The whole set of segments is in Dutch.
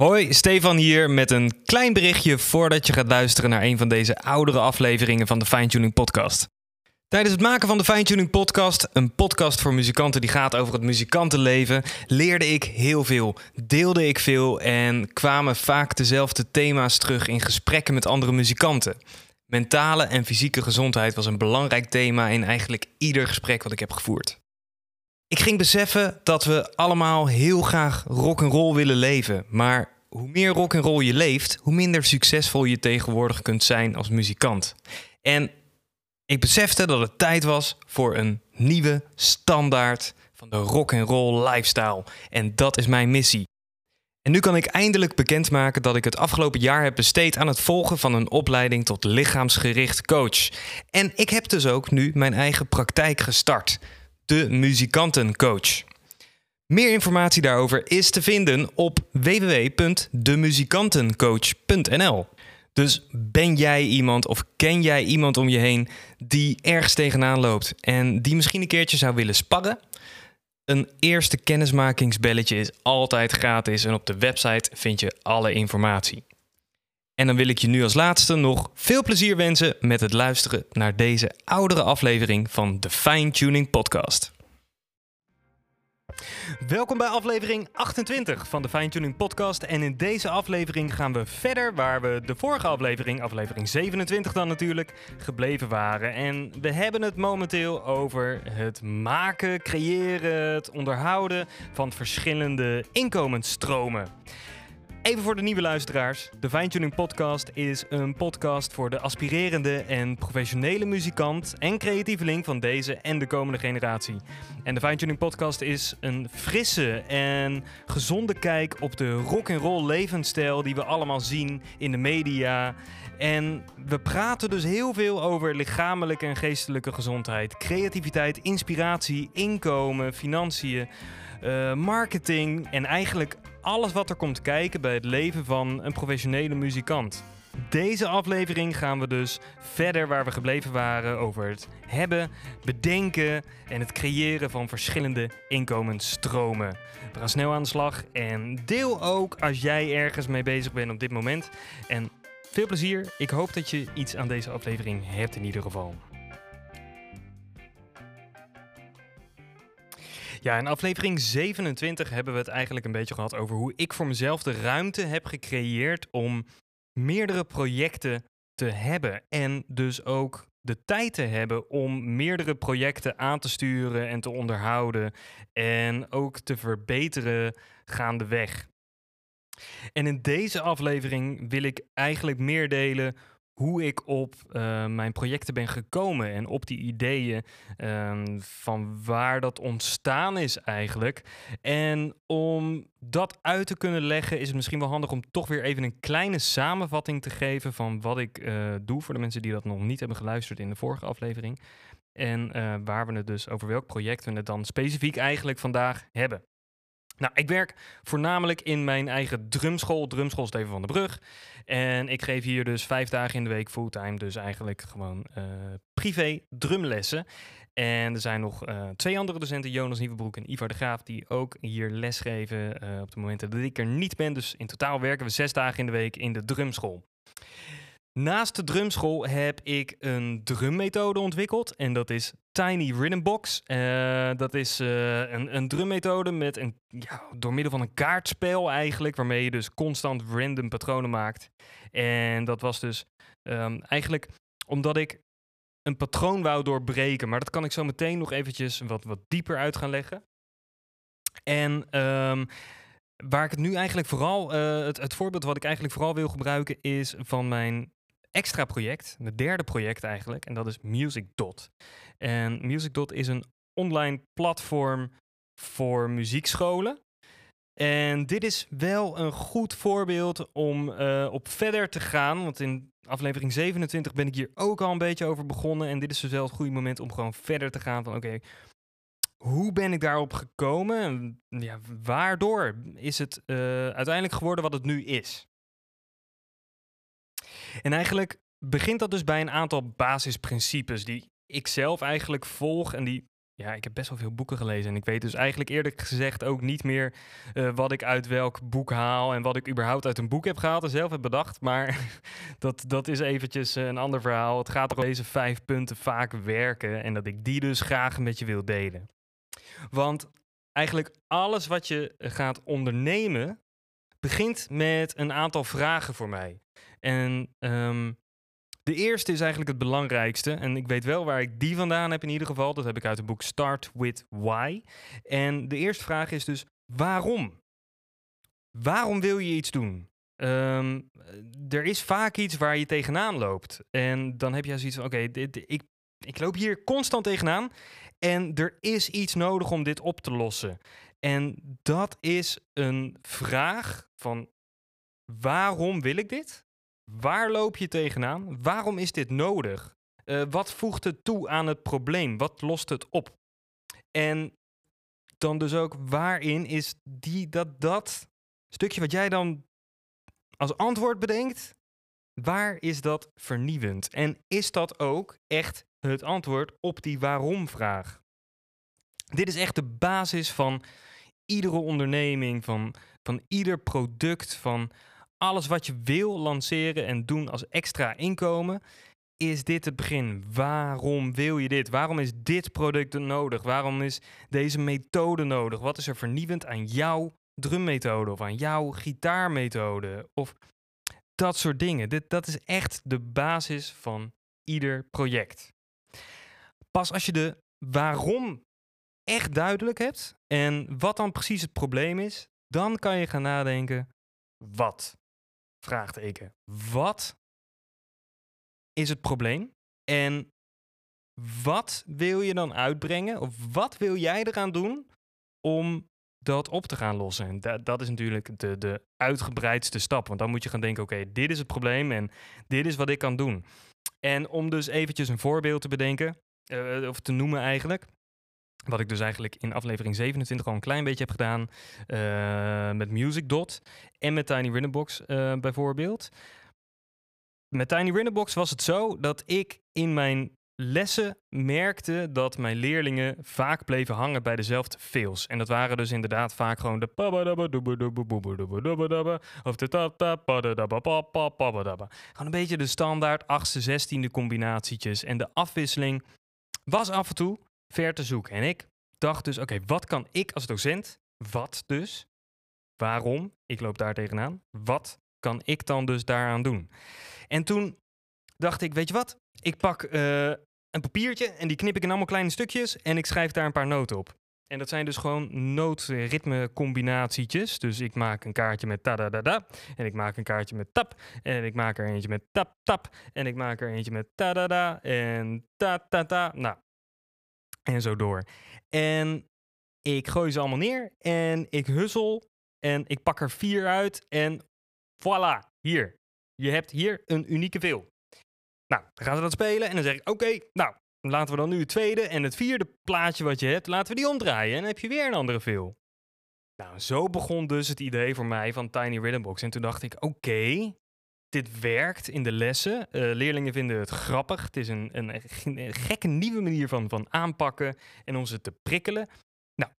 Hoi, Stefan hier met een klein berichtje voordat je gaat luisteren naar een van deze oudere afleveringen van de Fine Tuning Podcast. Tijdens het maken van de Fine Tuning Podcast, een podcast voor muzikanten die gaat over het muzikantenleven, leerde ik heel veel, deelde ik veel en kwamen vaak dezelfde thema's terug in gesprekken met andere muzikanten. Mentale en fysieke gezondheid was een belangrijk thema in eigenlijk ieder gesprek wat ik heb gevoerd. Ik ging beseffen dat we allemaal heel graag rock and roll willen leven, maar hoe meer rock and roll je leeft, hoe minder succesvol je tegenwoordig kunt zijn als muzikant. En ik besefte dat het tijd was voor een nieuwe standaard van de rock and roll lifestyle en dat is mijn missie. En nu kan ik eindelijk bekendmaken dat ik het afgelopen jaar heb besteed aan het volgen van een opleiding tot lichaamsgericht coach. En ik heb dus ook nu mijn eigen praktijk gestart de muzikantencoach. Meer informatie daarover is te vinden op www.demuzikantencoach.nl. Dus ben jij iemand of ken jij iemand om je heen die ergens tegenaan loopt en die misschien een keertje zou willen sparren? Een eerste kennismakingsbelletje is altijd gratis en op de website vind je alle informatie. En dan wil ik je nu als laatste nog veel plezier wensen met het luisteren naar deze oudere aflevering van de Fine Tuning Podcast. Welkom bij aflevering 28 van de Fine Tuning Podcast. En in deze aflevering gaan we verder waar we de vorige aflevering, aflevering 27 dan natuurlijk, gebleven waren. En we hebben het momenteel over het maken, creëren, het onderhouden van verschillende inkomensstromen. Even voor de nieuwe luisteraars. De Fine Podcast is een podcast voor de aspirerende en professionele muzikant en creatieveling van deze en de komende generatie. En de Fine Podcast is een frisse en gezonde kijk op de rock and roll levensstijl die we allemaal zien in de media. En we praten dus heel veel over lichamelijke en geestelijke gezondheid, creativiteit, inspiratie, inkomen, financiën. Uh, marketing en eigenlijk alles wat er komt kijken bij het leven van een professionele muzikant. Deze aflevering gaan we dus verder waar we gebleven waren over het hebben, bedenken en het creëren van verschillende inkomensstromen. We gaan snel aan de slag en deel ook als jij ergens mee bezig bent op dit moment. En veel plezier. Ik hoop dat je iets aan deze aflevering hebt in ieder geval. Ja, in aflevering 27 hebben we het eigenlijk een beetje gehad over hoe ik voor mezelf de ruimte heb gecreëerd om meerdere projecten te hebben. En dus ook de tijd te hebben om meerdere projecten aan te sturen en te onderhouden. En ook te verbeteren gaandeweg. En in deze aflevering wil ik eigenlijk meer delen hoe ik op uh, mijn projecten ben gekomen en op die ideeën um, van waar dat ontstaan is eigenlijk. En om dat uit te kunnen leggen is het misschien wel handig om toch weer even een kleine samenvatting te geven van wat ik uh, doe voor de mensen die dat nog niet hebben geluisterd in de vorige aflevering. En uh, waar we het dus over welk project we het dan specifiek eigenlijk vandaag hebben. Nou, ik werk voornamelijk in mijn eigen drumschool, Drumschool Steven van der Brug. En ik geef hier dus vijf dagen in de week fulltime, dus eigenlijk gewoon uh, privé drumlessen. En er zijn nog uh, twee andere docenten, Jonas Nieuwebroek en Ivar de Graaf, die ook hier lesgeven uh, op de momenten dat ik er niet ben. Dus in totaal werken we zes dagen in de week in de drumschool. Naast de drumschool heb ik een drummethode ontwikkeld en dat is Tiny Rhythm Box. Uh, dat is uh, een, een drummethode met een, ja, door middel van een kaartspel eigenlijk, waarmee je dus constant random patronen maakt. En dat was dus um, eigenlijk omdat ik een patroon wou doorbreken, maar dat kan ik zo meteen nog eventjes wat, wat dieper uit gaan leggen. En um, waar ik het nu eigenlijk vooral, uh, het, het voorbeeld wat ik eigenlijk vooral wil gebruiken is van mijn extra project, mijn derde project eigenlijk, en dat is MusicDot. En MusicDot is een online platform voor muziekscholen. En dit is wel een goed voorbeeld om uh, op verder te gaan. Want in aflevering 27 ben ik hier ook al een beetje over begonnen. En dit is dus wel het goede moment om gewoon verder te gaan van oké, hoe ben ik daarop gekomen? Ja, waardoor is het uh, uiteindelijk geworden wat het nu is? En eigenlijk begint dat dus bij een aantal basisprincipes die ik zelf eigenlijk volg en die ja, ik heb best wel veel boeken gelezen. En ik weet dus eigenlijk eerlijk gezegd ook niet meer eh, wat ik uit welk boek haal. En wat ik überhaupt uit een boek heb gehaald en zelf heb bedacht. Maar dat, dat is eventjes een ander verhaal. Het gaat om deze vijf punten vaak werken. En dat ik die dus graag met je wil delen. Want eigenlijk alles wat je gaat ondernemen, begint met een aantal vragen voor mij. En um, de eerste is eigenlijk het belangrijkste. En ik weet wel waar ik die vandaan heb in ieder geval. Dat heb ik uit het boek Start with Why. En de eerste vraag is dus: waarom? Waarom wil je iets doen? Um, er is vaak iets waar je tegenaan loopt. En dan heb je zoiets van: oké, ik, ik loop hier constant tegenaan. En er is iets nodig om dit op te lossen. En dat is een vraag van waarom wil ik dit? Waar loop je tegenaan? Waarom is dit nodig? Uh, wat voegt het toe aan het probleem? Wat lost het op? En dan dus ook waarin is die, dat, dat stukje wat jij dan als antwoord bedenkt, waar is dat vernieuwend? En is dat ook echt het antwoord op die waarom-vraag? Dit is echt de basis van iedere onderneming, van, van ieder product, van alles wat je wil lanceren en doen als extra inkomen, is dit het begin. Waarom wil je dit? Waarom is dit product nodig? Waarom is deze methode nodig? Wat is er vernieuwend aan jouw drummethode of aan jouw gitaarmethode? Of dat soort dingen. Dit, dat is echt de basis van ieder project. Pas als je de waarom echt duidelijk hebt en wat dan precies het probleem is, dan kan je gaan nadenken: wat? Vraagteken. Wat is het probleem? En wat wil je dan uitbrengen? Of wat wil jij eraan doen om dat op te gaan lossen? En dat, dat is natuurlijk de, de uitgebreidste stap. Want dan moet je gaan denken, oké, dit is het probleem en dit is wat ik kan doen. En om dus eventjes een voorbeeld te bedenken, uh, of te noemen eigenlijk. Wat ik dus eigenlijk in aflevering 27 al een klein beetje heb gedaan uh, met MusicDot en met Tiny Rhythmbox uh, bijvoorbeeld. Met Tiny Rhythmbox was het zo dat ik in mijn lessen merkte dat mijn leerlingen vaak bleven hangen bij dezelfde fails. En dat waren dus inderdaad vaak gewoon de of de Gewoon een beetje de standaard 8e, 16e combinatietjes. En de afwisseling was af en toe ver te zoeken. En ik dacht dus, oké, wat kan ik als docent, wat dus, waarom, ik loop daar tegenaan, wat kan ik dan dus daaraan doen? En toen dacht ik, weet je wat, ik pak uh, een papiertje en die knip ik in allemaal kleine stukjes en ik schrijf daar een paar noten op. En dat zijn dus gewoon nootritme combinatietjes. Dus ik maak een kaartje met ta da da da. En ik maak een kaartje met tap. En ik maak er eentje met tap tap. En ik maak er eentje met ta da da. En ta ta ta. Nou, en zo door. En ik gooi ze allemaal neer en ik hussel en ik pak er vier uit en voilà, hier. Je hebt hier een unieke veel. Nou, dan gaan we dat spelen en dan zeg ik, oké, nou, laten we dan nu het tweede en het vierde plaatje wat je hebt, laten we die omdraaien en heb je weer een andere veel. Nou, zo begon dus het idee voor mij van Tiny Rhythm Box. En toen dacht ik, oké, dit werkt in de lessen. Uh, leerlingen vinden het grappig. Het is een, een, gekke nieuwe manier van, van aanpakken en om ze te prikkelen. Nou,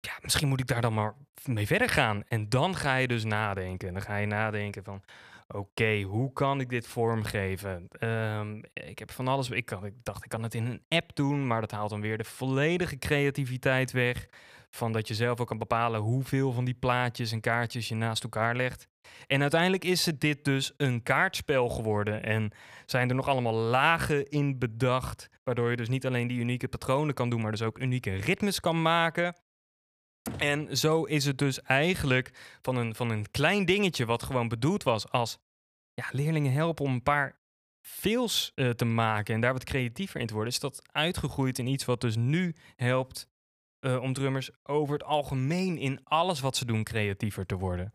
ja, misschien moet ik daar dan maar mee verder gaan. En dan ga je dus nadenken. Dan ga je nadenken van, oké, hoe kan ik dit vormgeven? Um, ik heb van alles. Ik dacht, ik kan het in een app doen, maar dat haalt dan weer de volledige creativiteit weg. Van dat je zelf ook kan bepalen hoeveel van die plaatjes en kaartjes je naast elkaar legt. En uiteindelijk is het dit dus een kaartspel geworden. En zijn er nog allemaal lagen in bedacht. Waardoor je dus niet alleen die unieke patronen kan doen, maar dus ook unieke ritmes kan maken. En zo is het dus eigenlijk van een, van een klein dingetje wat gewoon bedoeld was als ja, leerlingen helpen om een paar veels uh, te maken en daar wat creatiever in te worden, is dat uitgegroeid in iets wat dus nu helpt uh, om drummers over het algemeen in alles wat ze doen creatiever te worden.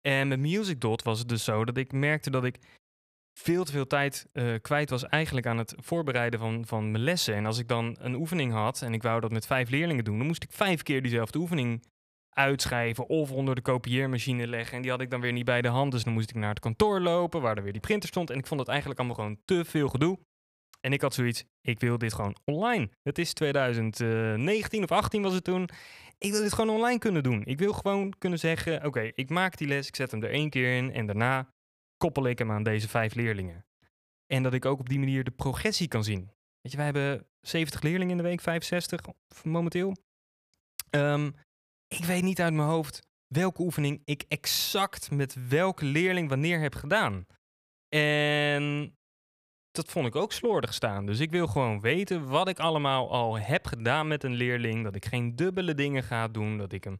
En met MusicDot was het dus zo dat ik merkte dat ik veel te veel tijd uh, kwijt was eigenlijk aan het voorbereiden van, van mijn lessen. En als ik dan een oefening had en ik wou dat met vijf leerlingen doen, dan moest ik vijf keer diezelfde oefening uitschrijven of onder de kopieermachine leggen. En die had ik dan weer niet bij de hand, dus dan moest ik naar het kantoor lopen waar er weer die printer stond. En ik vond het eigenlijk allemaal gewoon te veel gedoe. En ik had zoiets, ik wil dit gewoon online. Het is 2019 of 18 was het toen. Ik wil dit gewoon online kunnen doen. Ik wil gewoon kunnen zeggen, oké, ik maak die les, ik zet hem er één keer in en daarna koppel ik hem aan deze vijf leerlingen. En dat ik ook op die manier de progressie kan zien. Weet je, wij hebben 70 leerlingen in de week, 65 momenteel. Um, ik weet niet uit mijn hoofd welke oefening ik exact met welke leerling wanneer heb gedaan. En dat vond ik ook slordig staan. Dus ik wil gewoon weten wat ik allemaal al heb gedaan met een leerling. Dat ik geen dubbele dingen ga doen. Dat ik hem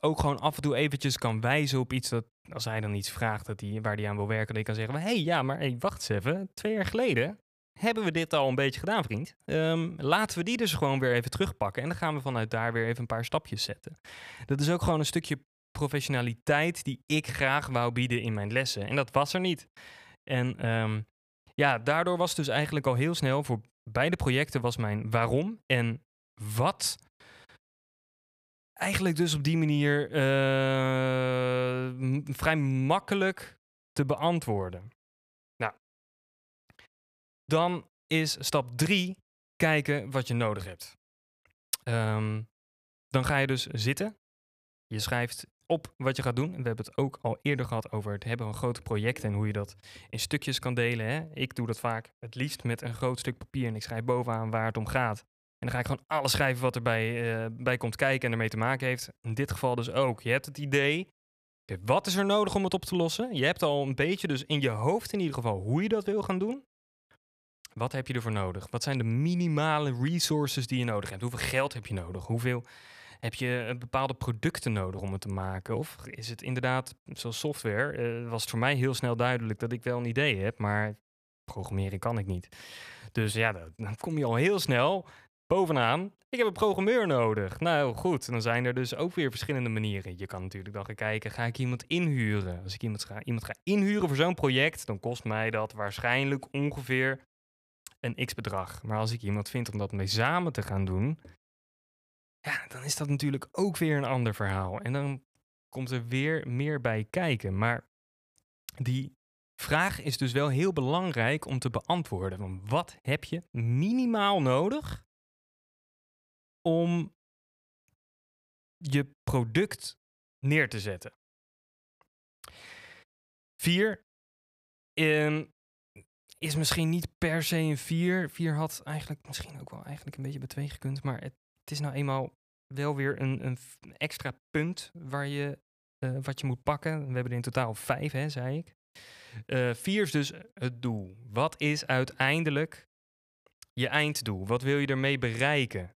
ook gewoon af en toe eventjes kan wijzen op iets dat als hij dan iets vraagt dat hij, waar hij aan wil werken, dat ik kan zeggen: hé, hey, ja, maar hey, wacht eens even. Twee jaar geleden hebben we dit al een beetje gedaan, vriend. Um, laten we die dus gewoon weer even terugpakken. En dan gaan we vanuit daar weer even een paar stapjes zetten. Dat is ook gewoon een stukje professionaliteit die ik graag wou bieden in mijn lessen. En dat was er niet. En um, ja, daardoor was dus eigenlijk al heel snel voor beide projecten was mijn waarom en wat eigenlijk dus op die manier uh, vrij makkelijk te beantwoorden. Nou, dan is stap 3 kijken wat je nodig hebt. Um, dan ga je dus zitten. Je schrijft op wat je gaat doen. We hebben het ook al eerder gehad over het hebben van grote projecten en hoe je dat in stukjes kan delen. Hè? Ik doe dat vaak het liefst met een groot stuk papier en ik schrijf bovenaan waar het om gaat. En dan ga ik gewoon alles schrijven wat erbij uh, bij komt kijken en ermee te maken heeft. In dit geval dus ook. Je hebt het idee, wat is er nodig om het op te lossen? Je hebt al een beetje dus in je hoofd in ieder geval hoe je dat wil gaan doen. Wat heb je ervoor nodig? Wat zijn de minimale resources die je nodig hebt? Hoeveel geld heb je nodig? Hoeveel heb je bepaalde producten nodig om het te maken? Of is het inderdaad, zoals software, uh, was het voor mij heel snel duidelijk dat ik wel een idee heb, maar programmeren kan ik niet. Dus ja, dan kom je al heel snel bovenaan. Ik heb een programmeur nodig. Nou goed, dan zijn er dus ook weer verschillende manieren. Je kan natuurlijk dan gaan kijken, ga ik iemand inhuren? Als ik iemand ga, iemand ga inhuren voor zo'n project, dan kost mij dat waarschijnlijk ongeveer een x-bedrag. Maar als ik iemand vind om dat mee samen te gaan doen, ja, dan is dat natuurlijk ook weer een ander verhaal. En dan komt er weer meer bij kijken. Maar die vraag is dus wel heel belangrijk om te beantwoorden. Van wat heb je minimaal nodig om je product neer te zetten? Vier um, is misschien niet per se een vier. Vier had eigenlijk misschien ook wel eigenlijk een beetje bij twee gekund. Maar het het is nou eenmaal wel weer een, een extra punt waar je, uh, wat je moet pakken. We hebben er in totaal vijf, hè, zei ik. Uh, vier is dus het doel. Wat is uiteindelijk je einddoel? Wat wil je ermee bereiken?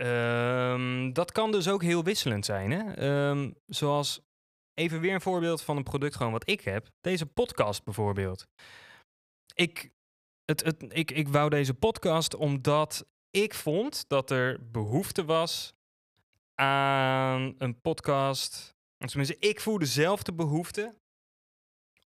Um, dat kan dus ook heel wisselend zijn. Hè? Um, zoals even weer een voorbeeld van een product gewoon wat ik heb. Deze podcast bijvoorbeeld. Ik, het, het, ik, ik wou deze podcast omdat ik vond dat er behoefte was aan een podcast. Tenminste, ik voelde zelf de behoefte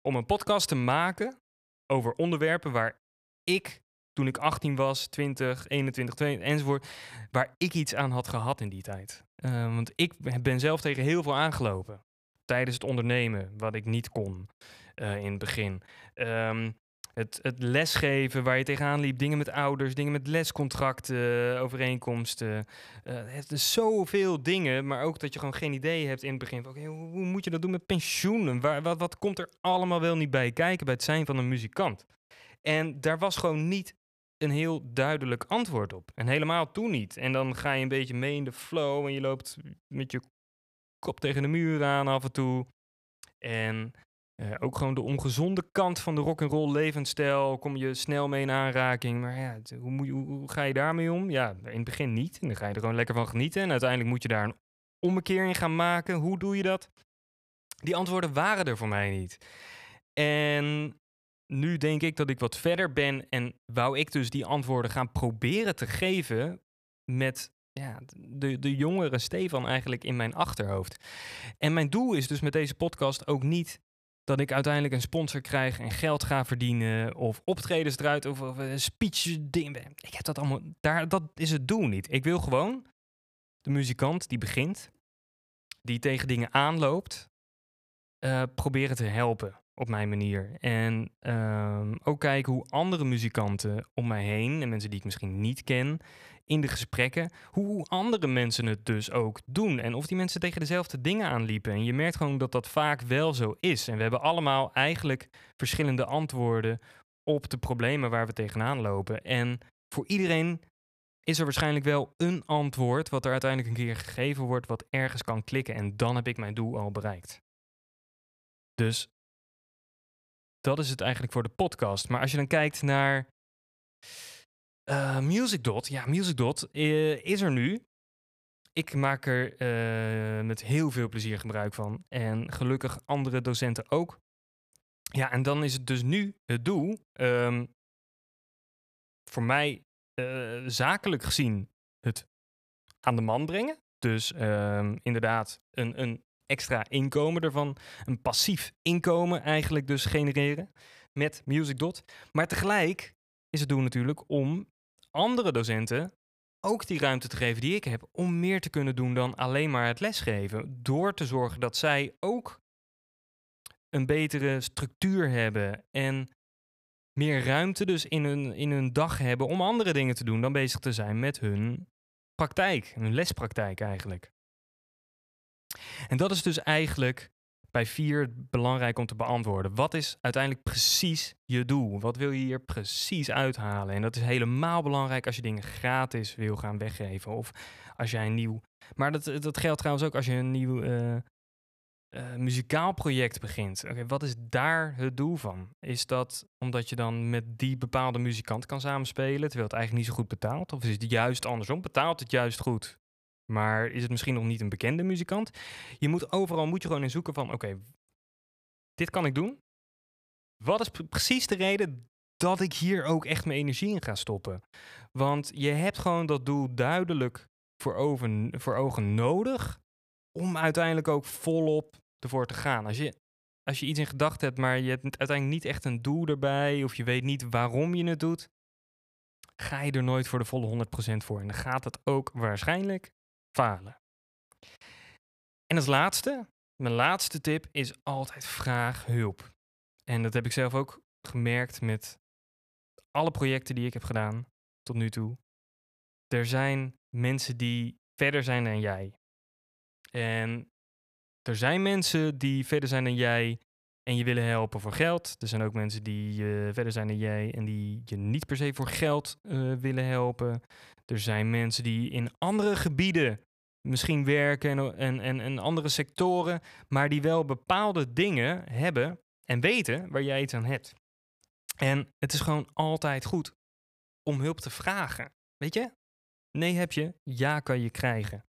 om een podcast te maken over onderwerpen waar ik, toen ik 18 was, 20, 21, 22 enzovoort, waar ik iets aan had gehad in die tijd. Uh, want ik ben zelf tegen heel veel aangelopen tijdens het ondernemen, wat ik niet kon uh, in het begin. Um, het, het lesgeven waar je tegenaan liep, dingen met ouders, dingen met lescontracten, overeenkomsten. Uh, het is zoveel dingen, maar ook dat je gewoon geen idee hebt in het begin. Hoe, hoe, moet je dat doen met pensioenen? Waar, wat, wat komt er allemaal wel niet bij kijken bij het zijn van een muzikant? En daar was gewoon niet een heel duidelijk antwoord op. En helemaal toen niet. En dan ga je een beetje mee in de flow en je loopt met je kop tegen de muur aan af en toe. En uh, ook gewoon de ongezonde kant van de rock and roll levensstijl kom je snel mee in aanraking. Maar ja, hoe, moet je, hoe, ga je daarmee om? Ja, in het begin niet. En dan ga je er gewoon lekker van genieten. En uiteindelijk moet je daar een ommekeer in gaan maken. Hoe doe je dat? Die antwoorden waren er voor mij niet. En nu denk ik dat ik wat verder ben en wou ik dus die antwoorden gaan proberen te geven met ja, de, de jongere Stefan eigenlijk in mijn achterhoofd. En mijn doel is dus met deze podcast ook niet dat ik uiteindelijk een sponsor krijg en geld ga verdienen of optredens eruit of, of een speech ding. Ik heb dat allemaal, daar, dat is het doel niet. Ik wil gewoon de muzikant die begint, die tegen dingen aanloopt, eh, proberen te helpen op mijn manier. En ehm, ook kijken hoe andere muzikanten om mij heen, en mensen die ik misschien niet ken, in de gesprekken, hoe andere mensen het dus ook doen. En of die mensen tegen dezelfde dingen aanliepen. En je merkt gewoon dat dat vaak wel zo is. En we hebben allemaal eigenlijk verschillende antwoorden op de problemen waar we tegenaan lopen. En voor iedereen is er waarschijnlijk wel een antwoord wat er uiteindelijk een keer gegeven wordt, wat ergens kan klikken. En dan heb ik mijn doel al bereikt. Dus dat is het eigenlijk voor de podcast. Maar als je dan kijkt naar uh, MusicDot, ja, MusicDot uh, is er nu. Ik maak er uh, met heel veel plezier gebruik van. En gelukkig andere docenten ook. Ja, en dan is het dus nu het doel. Um, voor mij zakelijk gezien het aan de man brengen. Dus um, inderdaad een, een extra inkomen ervan. Een passief inkomen eigenlijk dus genereren met MusicDot. Maar tegelijk is het doel natuurlijk om andere docenten ook die ruimte te geven die ik heb om meer te kunnen doen dan alleen maar het lesgeven. Door te zorgen dat zij ook een betere structuur hebben en meer ruimte dus in hun, in hun dag hebben om andere dingen te doen dan bezig te zijn met hun praktijk, hun lespraktijk eigenlijk. En dat is dus eigenlijk bij vier belangrijk om te beantwoorden. Wat is uiteindelijk precies je doel? Wat wil je hier precies uithalen? En dat is helemaal belangrijk als je dingen gratis wil gaan weggeven. Of als jij een nieuw. Maar dat, dat geldt trouwens ook als je een nieuw uh, uh, muzikaal project begint. Oké, wat is daar het doel van? Is dat omdat je dan met die bepaalde muzikant kan samenspelen, terwijl het eigenlijk niet zo goed betaalt? Of is het juist andersom? Betaalt het juist goed? Maar is het misschien nog niet een bekende muzikant? Je moet overal moet je gewoon in zoeken van oké, dit kan ik doen. Wat is precies de reden dat ik hier ook echt mijn energie in ga stoppen? Want je hebt gewoon dat doel duidelijk voor ogen, nodig om uiteindelijk ook volop ervoor te gaan. Als je, als je iets in gedachten hebt, maar je hebt uiteindelijk niet echt een doel erbij of je weet niet waarom je het doet, ga je er nooit voor de volle 100% voor. En dan gaat het ook waarschijnlijk falen. En als laatste, mijn laatste tip is altijd vraag hulp. En dat heb ik zelf ook gemerkt met alle projecten die ik heb gedaan tot nu toe. Er zijn mensen die verder zijn dan jij. En er zijn mensen die verder zijn dan jij en je willen helpen voor geld. Er zijn ook mensen die uh, verder zijn dan jij en die je niet per se voor geld uh, willen helpen. Er zijn mensen die in andere gebieden misschien werken en, en, en, andere sectoren, maar die wel bepaalde dingen hebben en weten waar jij iets aan hebt. En het is gewoon altijd goed om hulp te vragen. Weet je? Nee heb je, ja kan je krijgen.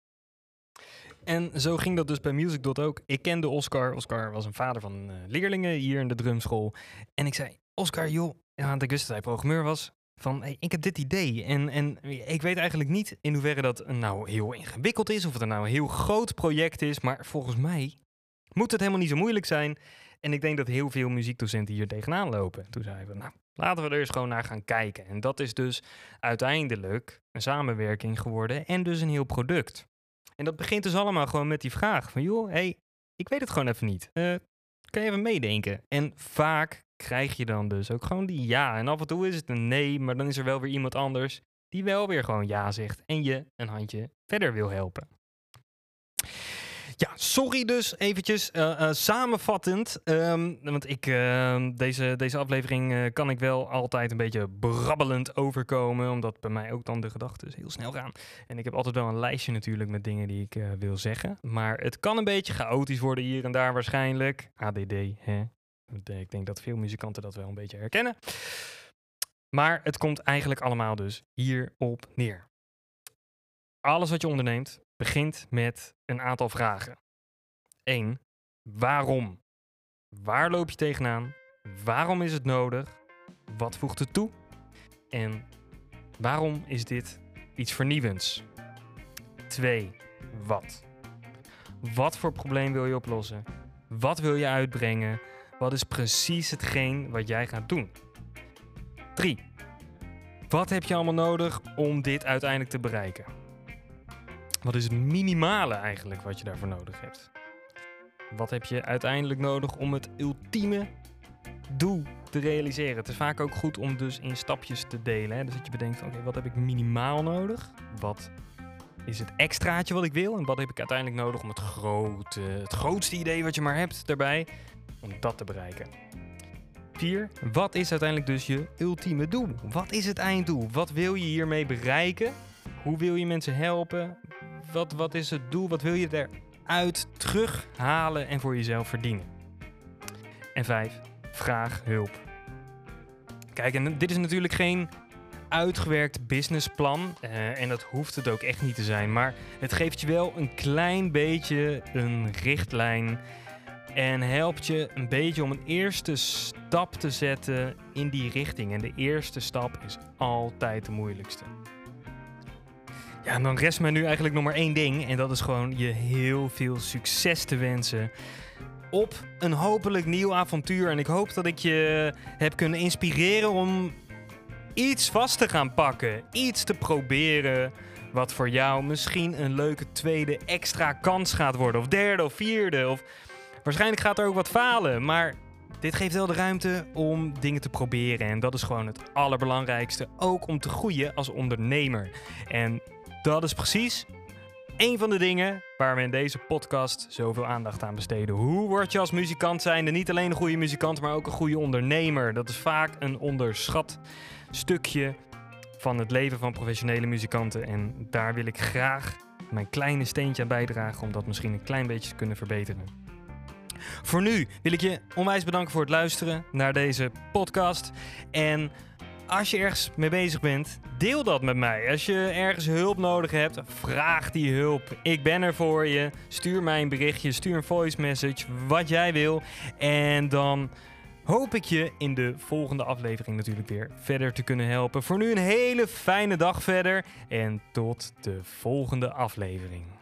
En zo ging dat dus bij MusicDot ook. Ik kende Oscar. Oscar was een vader van uh, leerlingen hier in de drumschool. En ik zei, Oscar, joh, want ik wist dat hij programmeur was van hey, ik heb dit idee en, en ik weet eigenlijk niet in hoeverre dat nou heel ingewikkeld is of het nou een heel groot project is, maar volgens mij moet het helemaal niet zo moeilijk zijn. En ik denk dat heel veel muziekdocenten hier tegenaan lopen. Toen zeiden we, nou, laten we er eens gewoon naar gaan kijken. En dat is dus uiteindelijk een samenwerking geworden en dus een heel product. En dat begint dus allemaal gewoon met die vraag van, joh, hey, ik weet het gewoon even niet. Uh, kan je even meedenken? En vaak krijg je dan dus ook gewoon die ja. En af en toe is het een nee, maar dan is er wel weer iemand anders die wel weer gewoon ja zegt en je een handje verder wil helpen. Ja, sorry dus eventjes uh, uh, samenvattend. Um, want ik, uh, deze, deze aflevering eh, kan ik wel altijd een beetje brabbelend overkomen. Omdat bij mij ook dan de gedachten heel snel gaan. En ik heb altijd wel een lijstje natuurlijk met dingen die ik wil zeggen. Maar het kan een beetje chaotisch worden hier en daar waarschijnlijk. ADD, hè? Ik denk dat veel muzikanten dat wel een beetje herkennen. Maar het komt eigenlijk allemaal dus hierop neer. Alles wat je onderneemt begint met een aantal vragen. 1. Waarom? Waar loop je tegenaan? Waarom is het nodig? Wat voegt het toe? En waarom is dit iets vernieuwends? 2. Wat? Wat voor probleem wil je oplossen? Wat wil je uitbrengen? Wat is precies hetgeen wat jij gaat doen? 3. Wat heb je allemaal nodig om dit uiteindelijk te bereiken? Wat is het minimale eigenlijk wat je daarvoor nodig hebt? Wat heb je uiteindelijk nodig om het ultieme doel te realiseren? Het is vaak ook goed om dus in stapjes te delen. Hè? Dus dat je bedenkt, oké, wat heb ik minimaal nodig? Wat is het extraatje wat ik wil? En wat heb ik uiteindelijk nodig om het grote, het grootste idee wat je maar hebt daarbij, om dat te bereiken? 4. Wat is uiteindelijk dus je ultieme doel? Wat is het einddoel? Wat wil je hiermee bereiken? Hoe wil je mensen helpen? Wat, wat is het doel? Wat wil je eruit terughalen en voor jezelf verdienen? En 5. Vraag hulp. Kijk, en dit is natuurlijk geen uitgewerkt businessplan. Uh, en dat hoeft het ook echt niet te zijn. Maar het geeft je wel een klein beetje een richtlijn. En helpt je een beetje om een eerste stap te zetten in die richting. En de eerste stap is altijd de moeilijkste. Ja, en dan rest me nu eigenlijk nog maar één ding. En dat is gewoon je heel veel succes te wensen op een hopelijk nieuw avontuur. En ik hoop dat ik je heb kunnen inspireren om iets vast te gaan pakken. Iets te proberen wat voor jou misschien een leuke tweede extra kans gaat worden. Of derde of vierde. Of waarschijnlijk gaat er ook wat falen. Maar dit geeft wel de ruimte om dingen te proberen. En dat is gewoon het allerbelangrijkste. Ook om te groeien als ondernemer. En dat is precies een van de dingen waar we in deze podcast zoveel aandacht aan besteden. Hoe word je als muzikant zijnde niet alleen een goede muzikant, maar ook een goede ondernemer? Dat is vaak een onderschat stukje van het leven van professionele muzikanten. En daar wil ik graag mijn kleine steentje aan bijdragen om dat misschien een klein beetje te kunnen verbeteren. Voor nu wil ik je onwijs bedanken voor het luisteren naar deze podcast. En als je ergens mee bezig bent, deel dat met mij. Als je ergens hulp nodig hebt, vraag die hulp. Ik ben er voor je. Stuur mij een berichtje, stuur een voice message, wat jij wil. En dan hoop ik je in de volgende aflevering natuurlijk weer verder te kunnen helpen. Voor nu een hele fijne dag verder en tot de volgende aflevering.